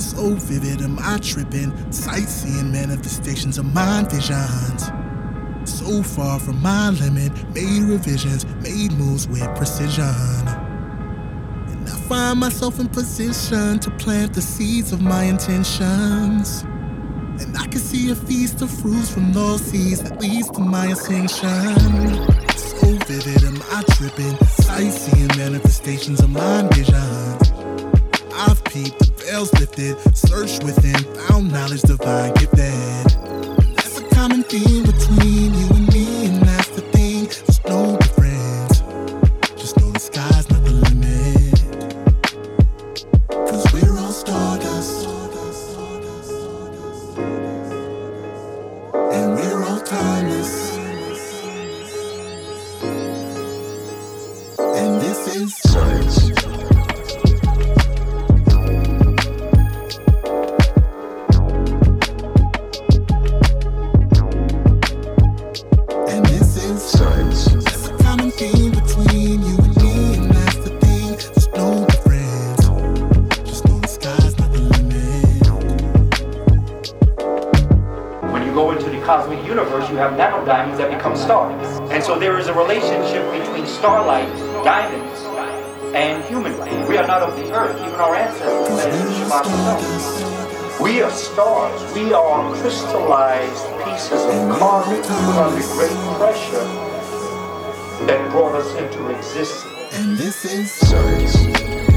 So vivid am I tripping, sightseeing manifestations of mind visions. So far from my limit, made revisions, made moves with precision. And I find myself in position to plant the seeds of my intentions. And I can see a feast of fruits from those seeds that leads to my ascension. So vivid am I tripping, sightseeing manifestations of mind visions. I've peeped, veils lifted, searched within, found knowledge divine gifted. That's a common theme you go into the cosmic universe, you have nano diamonds that become stars. And so there is a relationship between starlight, diamonds, and human light. We are not of the earth, even our ancestors. We are stars. We are crystallized pieces of put under great pressure that brought us into existence. And this is science.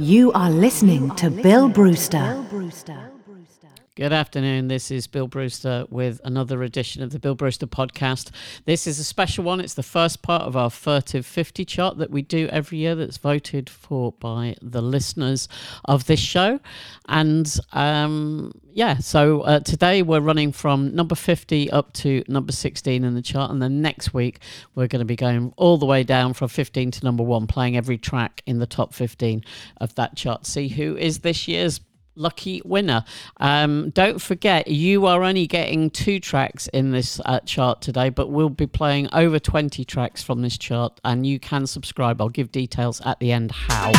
You are listening to Bill Brewster. Good afternoon. This is Bill Brewster with another edition of the Bill Brewster podcast. This is a special one. It's the first part of our Furtive 50 chart that we do every year that's voted for by the listeners of this show. And um, yeah, so uh, today we're running from number 50 up to number 16 in the chart. And then next week we're going to be going all the way down from 15 to number one, playing every track in the top 15 of that chart. See who is this year's lucky winner. Um, don't forget, you are only getting two tracks in this uh, chart today, but we'll be playing over 20 tracks from this chart, and you can subscribe. I'll give details at the end how.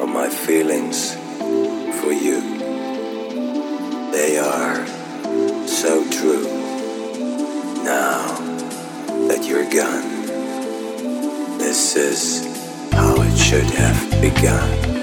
All my feelings for you, they are so true. Now that you're gone, this is how it should have begun.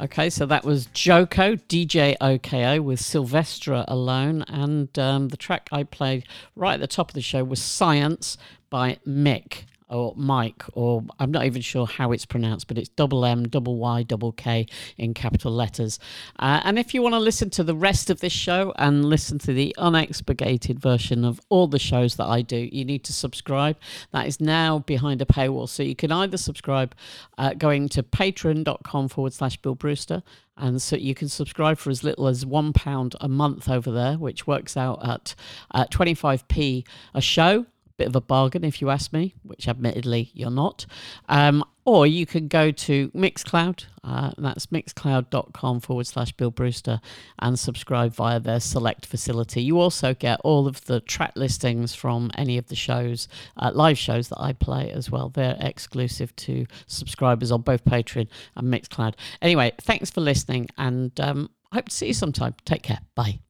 Okay, so that was Joko, DJ OKO with Sylvestra Alone. And um, the track I played right at the top of the show was Science by Mick or Mike, or I'm not even sure how it's pronounced, but it's double M, double Y, double K in capital letters. Uh, and if you want to listen to the rest of this show and listen to the unexpurgated version of all the shows that I do, you need to subscribe. That is now behind a paywall. So you can either subscribe uh, going to patreon.com forward slash Bill Brewster. And so you can subscribe for as little as one pound a month over there, which works out at uh, 25p a show bit of a bargain if you ask me, which admittedly you're not. Um, or you can go to Mixcloud, uh, that's mixcloud.com forward slash Bill Brewster, and subscribe via their select facility. You also get all of the track listings from any of the shows, uh, live shows that I play as well. They're exclusive to subscribers on both Patreon and Mixcloud. Anyway, thanks for listening, and um, hope to see you sometime. Take care. Bye.